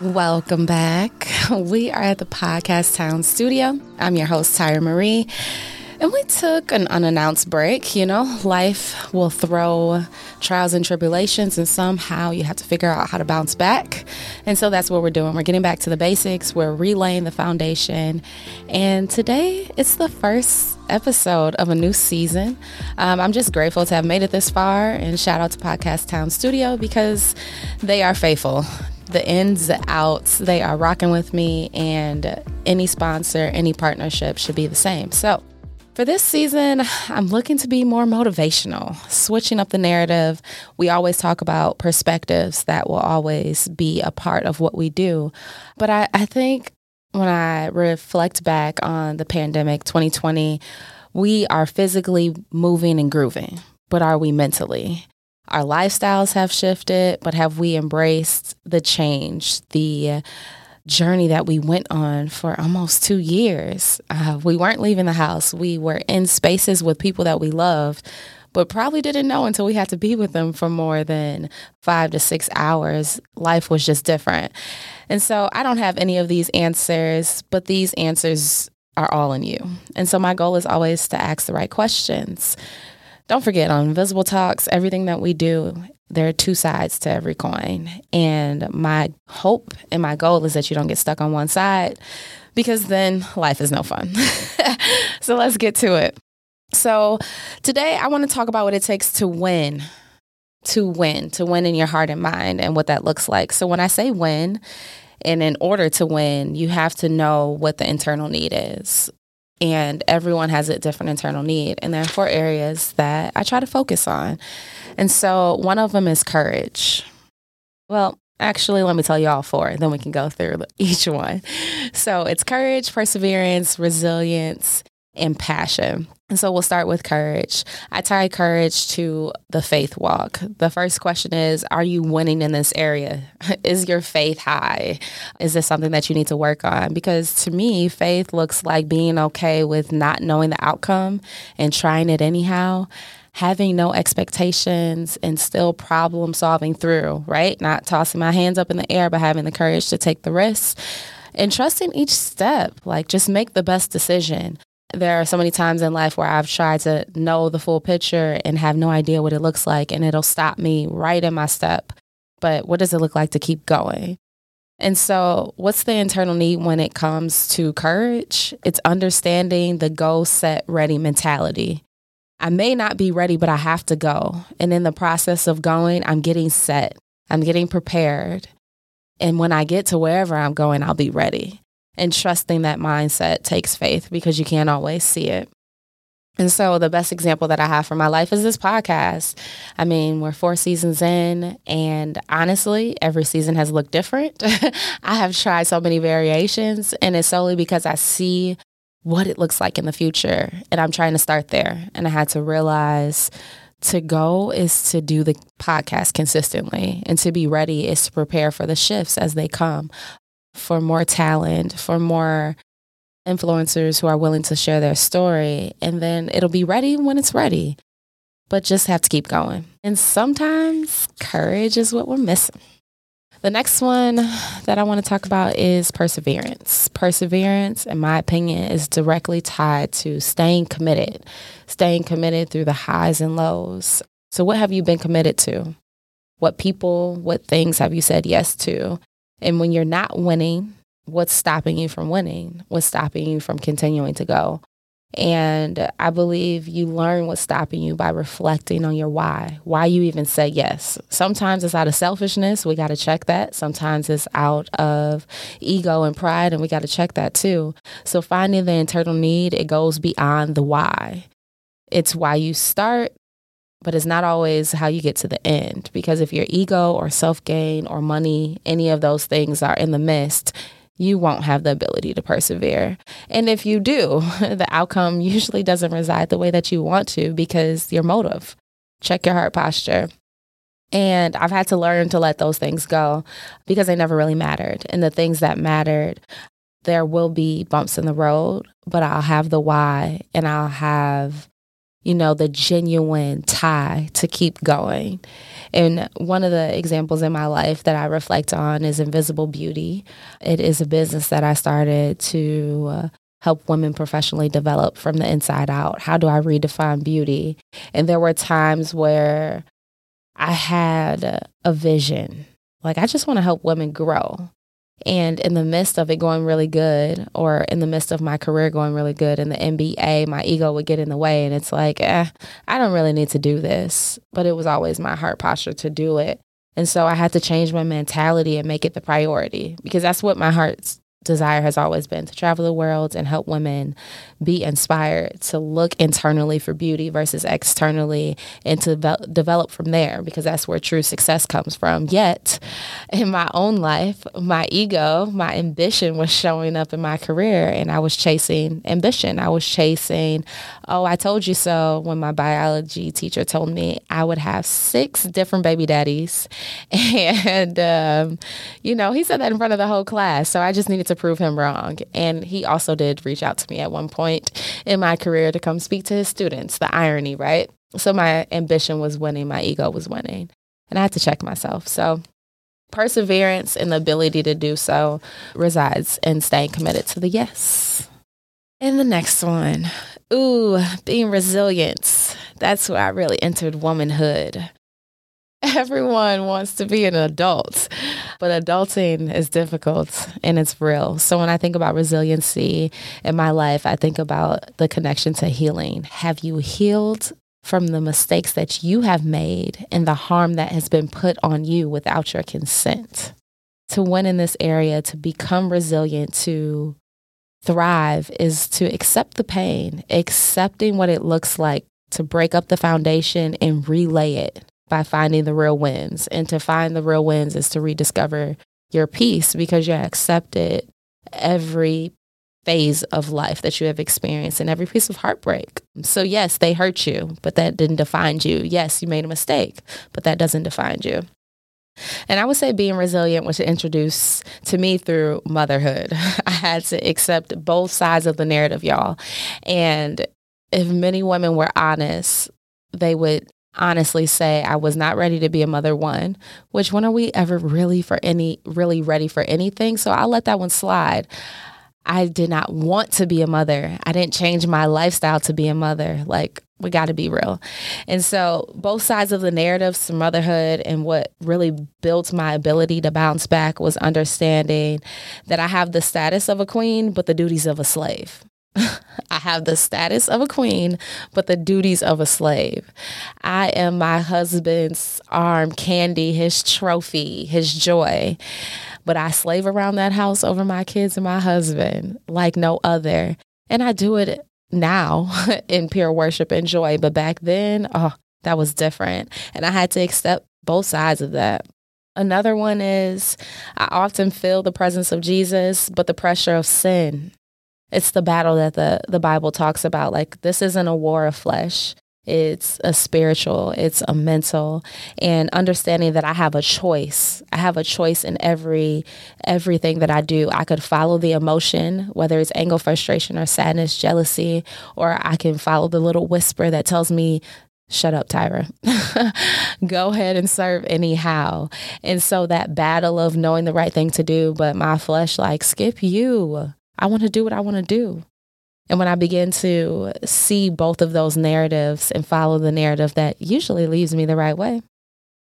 Welcome back. We are at the Podcast Town studio. I'm your host, Tyra Marie. And we took an unannounced break. You know, life will throw trials and tribulations, and somehow you have to figure out how to bounce back. And so that's what we're doing. We're getting back to the basics, we're relaying the foundation. And today, it's the first episode of a new season. Um, I'm just grateful to have made it this far, and shout out to Podcast Town Studio because they are faithful the ins, the outs, they are rocking with me, and any sponsor, any partnership should be the same. So, for this season, I'm looking to be more motivational, switching up the narrative. We always talk about perspectives that will always be a part of what we do. But I, I think when I reflect back on the pandemic 2020, we are physically moving and grooving, but are we mentally? Our lifestyles have shifted, but have we embraced the change, the journey that we went on for almost two years? Uh, we weren't leaving the house. We were in spaces with people that we loved, but probably didn't know until we had to be with them for more than five to six hours. Life was just different. And so I don't have any of these answers, but these answers are all in you. And so my goal is always to ask the right questions don't forget on Invisible Talks, everything that we do, there are two sides to every coin. And my hope and my goal is that you don't get stuck on one side because then life is no fun. so let's get to it. So today I want to talk about what it takes to win. To win, to win in your heart and mind, and what that looks like. So, when I say win, and in order to win, you have to know what the internal need is and everyone has a different internal need. And there are four areas that I try to focus on. And so one of them is courage. Well, actually, let me tell you all four, and then we can go through each one. So it's courage, perseverance, resilience, and passion. And so we'll start with courage. I tie courage to the faith walk. The first question is Are you winning in this area? Is your faith high? Is this something that you need to work on? Because to me, faith looks like being okay with not knowing the outcome and trying it anyhow having no expectations and still problem solving through, right? Not tossing my hands up in the air, but having the courage to take the risks and trusting each step. Like, just make the best decision there are so many times in life where I've tried to know the full picture and have no idea what it looks like, and it'll stop me right in my step. But what does it look like to keep going? And so, what's the internal need when it comes to courage? It's understanding the go, set, ready mentality. I may not be ready, but I have to go. And in the process of going, I'm getting set, I'm getting prepared. And when I get to wherever I'm going, I'll be ready and trusting that mindset takes faith because you can't always see it. And so, the best example that I have for my life is this podcast. I mean, we're four seasons in, and honestly, every season has looked different. I have tried so many variations, and it's solely because I see what it looks like in the future. And I'm trying to start there. And I had to realize to go is to do the podcast consistently, and to be ready is to prepare for the shifts as they come for more talent, for more influencers who are willing to share their story. And then it'll be ready when it's ready. But just have to keep going. And sometimes courage is what we're missing. The next one that I want to talk about is perseverance. Perseverance, in my opinion, is directly tied to staying committed, staying committed through the highs and lows. So, what have you been committed to? What people, what things have you said yes to? And when you're not winning, what's stopping you from winning? What's stopping you from continuing to go? And I believe you learn what's stopping you by reflecting on your why, why you even say yes. Sometimes it's out of selfishness. We got to check that. Sometimes it's out of ego and pride, and we got to check that too. So finding the internal need, it goes beyond the why. It's why you start, but it's not always how you get to the end. Because if your ego or self gain or money, any of those things are in the midst, you won't have the ability to persevere. And if you do, the outcome usually doesn't reside the way that you want to because your motive. Check your heart posture. And I've had to learn to let those things go because they never really mattered. And the things that mattered, there will be bumps in the road, but I'll have the why and I'll have you know, the genuine tie to keep going. And one of the examples in my life that I reflect on is Invisible Beauty. It is a business that I started to uh, help women professionally develop from the inside out. How do I redefine beauty? And there were times where I had a vision. Like, I just want to help women grow. And in the midst of it going really good, or in the midst of my career going really good in the NBA, my ego would get in the way. And it's like, eh, I don't really need to do this. But it was always my heart posture to do it. And so I had to change my mentality and make it the priority because that's what my heart's desire has always been to travel the world and help women be inspired to look internally for beauty versus externally and to ve- develop from there because that's where true success comes from. Yet, in my own life, my ego, my ambition was showing up in my career and I was chasing ambition. I was chasing, oh, I told you so when my biology teacher told me I would have six different baby daddies. And, um, you know, he said that in front of the whole class. So I just needed to to prove him wrong. And he also did reach out to me at one point in my career to come speak to his students. The irony, right? So my ambition was winning, my ego was winning. And I had to check myself. So perseverance and the ability to do so resides in staying committed to the yes. And the next one, ooh, being resilient. That's where I really entered womanhood. Everyone wants to be an adult, but adulting is difficult and it's real. So when I think about resiliency in my life, I think about the connection to healing. Have you healed from the mistakes that you have made and the harm that has been put on you without your consent? To win in this area, to become resilient, to thrive is to accept the pain, accepting what it looks like to break up the foundation and relay it by finding the real wins. And to find the real wins is to rediscover your peace because you accepted every phase of life that you have experienced and every piece of heartbreak. So, yes, they hurt you, but that didn't define you. Yes, you made a mistake, but that doesn't define you. And I would say being resilient was introduced to me through motherhood. I had to accept both sides of the narrative, y'all. And if many women were honest, they would honestly say I was not ready to be a mother one, which when are we ever really for any really ready for anything? So I'll let that one slide. I did not want to be a mother. I didn't change my lifestyle to be a mother. Like we got to be real. And so both sides of the narrative to motherhood and what really built my ability to bounce back was understanding that I have the status of a queen but the duties of a slave. I have the status of a queen, but the duties of a slave. I am my husband's arm candy, his trophy, his joy. But I slave around that house over my kids and my husband like no other. And I do it now in pure worship and joy. But back then, oh, that was different. And I had to accept both sides of that. Another one is I often feel the presence of Jesus, but the pressure of sin it's the battle that the, the Bible talks about. Like, this isn't a war of flesh. It's a spiritual, it's a mental, and understanding that I have a choice. I have a choice in every everything that I do. I could follow the emotion, whether it's anger, frustration, or sadness, jealousy, or I can follow the little whisper that tells me shut up, Tyra. Go ahead and serve anyhow. And so that battle of knowing the right thing to do, but my flesh like, skip you. I want to do what I want to do. And when I begin to see both of those narratives and follow the narrative that usually leaves me the right way,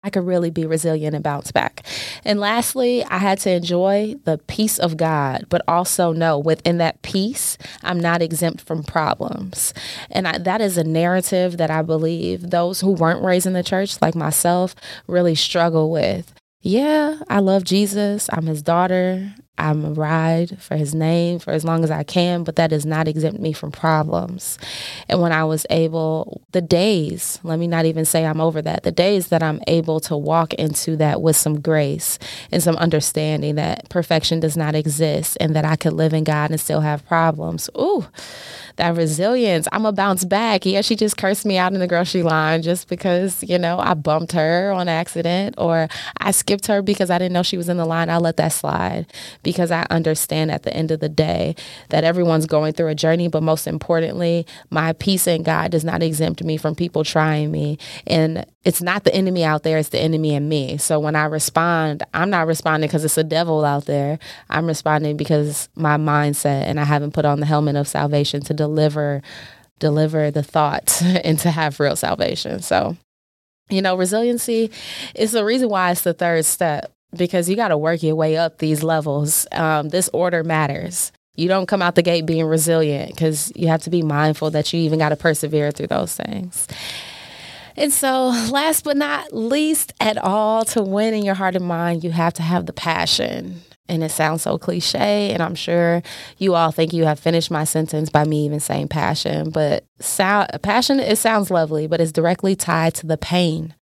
I could really be resilient and bounce back. And lastly, I had to enjoy the peace of God, but also know within that peace, I'm not exempt from problems. And I, that is a narrative that I believe those who weren't raised in the church, like myself, really struggle with. Yeah, I love Jesus. I'm his daughter. I'm a ride for his name for as long as I can, but that does not exempt me from problems. And when I was able, the days, let me not even say I'm over that, the days that I'm able to walk into that with some grace and some understanding that perfection does not exist and that I could live in God and still have problems. Ooh, that resilience. I'm a bounce back. Yeah, she just cursed me out in the grocery line just because, you know, I bumped her on accident or I skipped her because I didn't know she was in the line. I let that slide because I understand at the end of the day that everyone's going through a journey, but most importantly, my peace in God does not exempt me from people trying me. And it's not the enemy out there, it's the enemy in me. So when I respond, I'm not responding because it's a devil out there. I'm responding because my mindset and I haven't put on the helmet of salvation to deliver deliver the thought and to have real salvation. So, you know, resiliency is the reason why it's the third step because you got to work your way up these levels. Um, this order matters. You don't come out the gate being resilient because you have to be mindful that you even got to persevere through those things. And so, last but not least at all, to win in your heart and mind, you have to have the passion. And it sounds so cliche, and I'm sure you all think you have finished my sentence by me even saying passion. But sound, passion, it sounds lovely, but it's directly tied to the pain,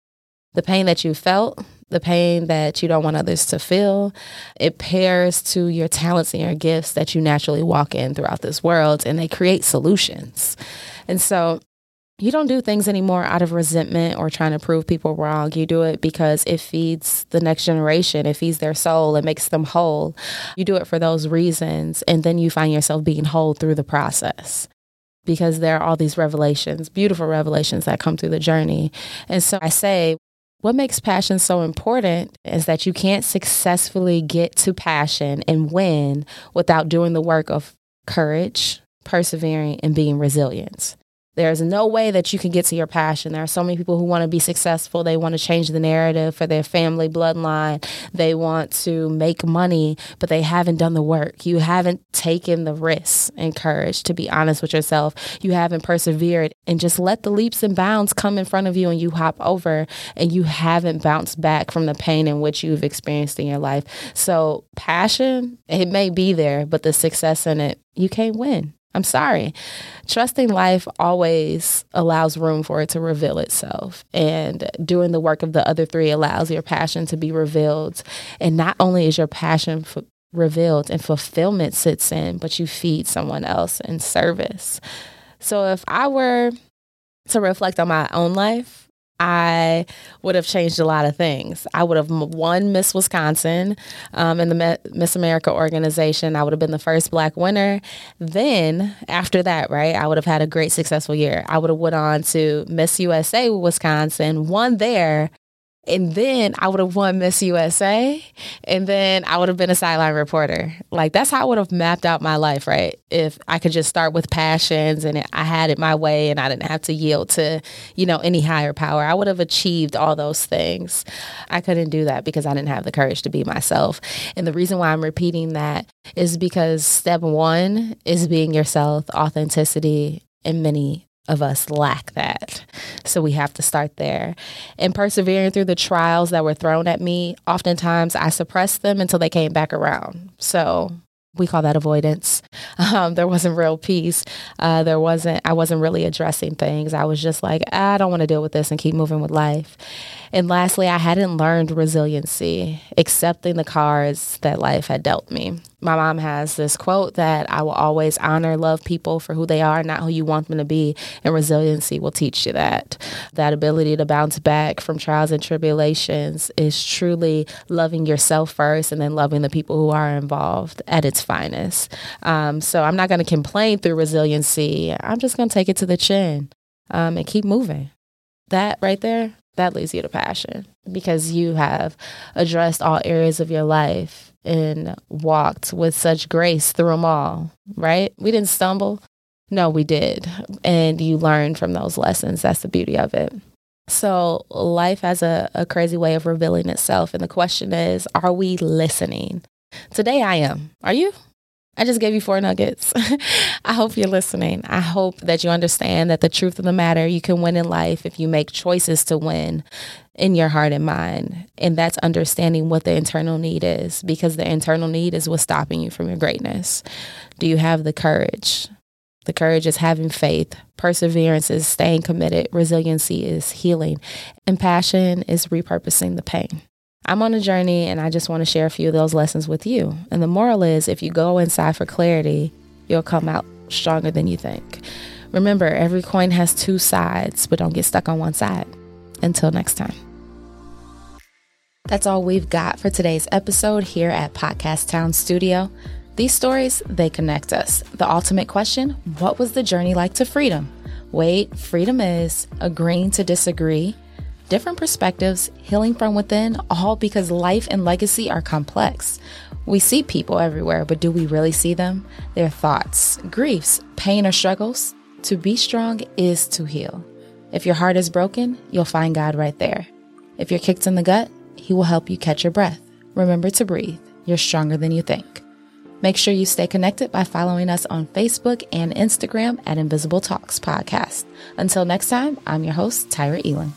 the pain that you felt, the pain that you don't want others to feel. It pairs to your talents and your gifts that you naturally walk in throughout this world, and they create solutions. And so you don't do things anymore out of resentment or trying to prove people wrong. You do it because it feeds the next generation, it feeds their soul, it makes them whole. You do it for those reasons, and then you find yourself being whole through the process because there are all these revelations, beautiful revelations that come through the journey. And so I say, what makes passion so important is that you can't successfully get to passion and win without doing the work of courage, persevering, and being resilient. There's no way that you can get to your passion. There are so many people who want to be successful. They want to change the narrative for their family bloodline. They want to make money, but they haven't done the work. You haven't taken the risks and courage to be honest with yourself. You haven't persevered and just let the leaps and bounds come in front of you and you hop over and you haven't bounced back from the pain in which you've experienced in your life. So, passion, it may be there, but the success in it, you can't win. I'm sorry. Trusting life always allows room for it to reveal itself. And doing the work of the other three allows your passion to be revealed. And not only is your passion revealed and fulfillment sits in, but you feed someone else in service. So if I were to reflect on my own life, I would have changed a lot of things. I would have won Miss Wisconsin um, in the Miss America organization. I would have been the first Black winner. Then after that, right, I would have had a great successful year. I would have went on to Miss USA Wisconsin, won there, and then I would have won Miss USA. And then I would have been a sideline reporter. Like that's how I would have mapped out my life, right? If I could just start with passions and I had it my way and I didn't have to yield to, you know, any higher power, I would have achieved all those things. I couldn't do that because I didn't have the courage to be myself. And the reason why I'm repeating that is because step one is being yourself, authenticity, and many of us lack that. So we have to start there. And persevering through the trials that were thrown at me, oftentimes I suppressed them until they came back around. So we call that avoidance. Um, there wasn't real peace. Uh, there wasn't, I wasn't really addressing things. I was just like, I don't want to deal with this and keep moving with life. And lastly, I hadn't learned resiliency, accepting the cards that life had dealt me. My mom has this quote that I will always honor, love people for who they are, not who you want them to be. And resiliency will teach you that. That ability to bounce back from trials and tribulations is truly loving yourself first and then loving the people who are involved at its finest. Um, so I'm not going to complain through resiliency. I'm just going to take it to the chin um, and keep moving. That right there, that leads you to passion because you have addressed all areas of your life and walked with such grace through them all, right? We didn't stumble. No, we did. And you learned from those lessons. That's the beauty of it. So, life has a, a crazy way of revealing itself. And the question is, are we listening? Today, I am. Are you? I just gave you four nuggets. I hope you're listening. I hope that you understand that the truth of the matter, you can win in life if you make choices to win in your heart and mind. And that's understanding what the internal need is because the internal need is what's stopping you from your greatness. Do you have the courage? The courage is having faith. Perseverance is staying committed. Resiliency is healing. And passion is repurposing the pain. I'm on a journey and I just want to share a few of those lessons with you. And the moral is if you go inside for clarity, you'll come out stronger than you think. Remember, every coin has two sides, but don't get stuck on one side. Until next time. That's all we've got for today's episode here at Podcast Town Studio. These stories, they connect us. The ultimate question what was the journey like to freedom? Wait, freedom is agreeing to disagree, different perspectives, healing from within, all because life and legacy are complex. We see people everywhere, but do we really see them? Their thoughts, griefs, pain, or struggles? To be strong is to heal. If your heart is broken, you'll find God right there. If you're kicked in the gut, He will help you catch your breath. Remember to breathe. You're stronger than you think. Make sure you stay connected by following us on Facebook and Instagram at Invisible Talks Podcast. Until next time, I'm your host, Tyra Elin.